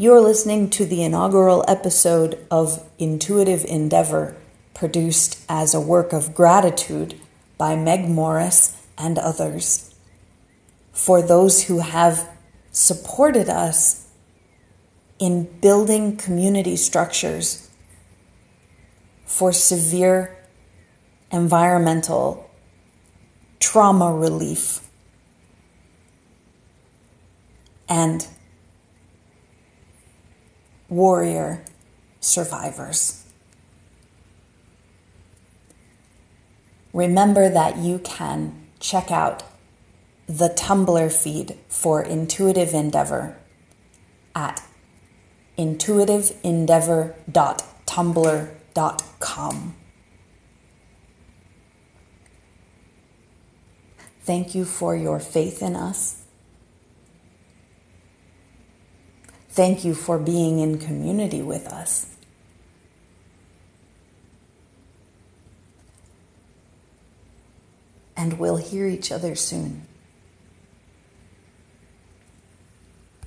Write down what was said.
You're listening to the inaugural episode of Intuitive Endeavor, produced as a work of gratitude by Meg Morris and others. For those who have supported us in building community structures for severe environmental trauma relief and warrior survivors. Remember that you can check out the Tumblr feed for Intuitive Endeavor at intuitiveendeavor.tumblr.com. Thank you for your faith in us. Thank you for being in community with us. And we'll hear each other soon.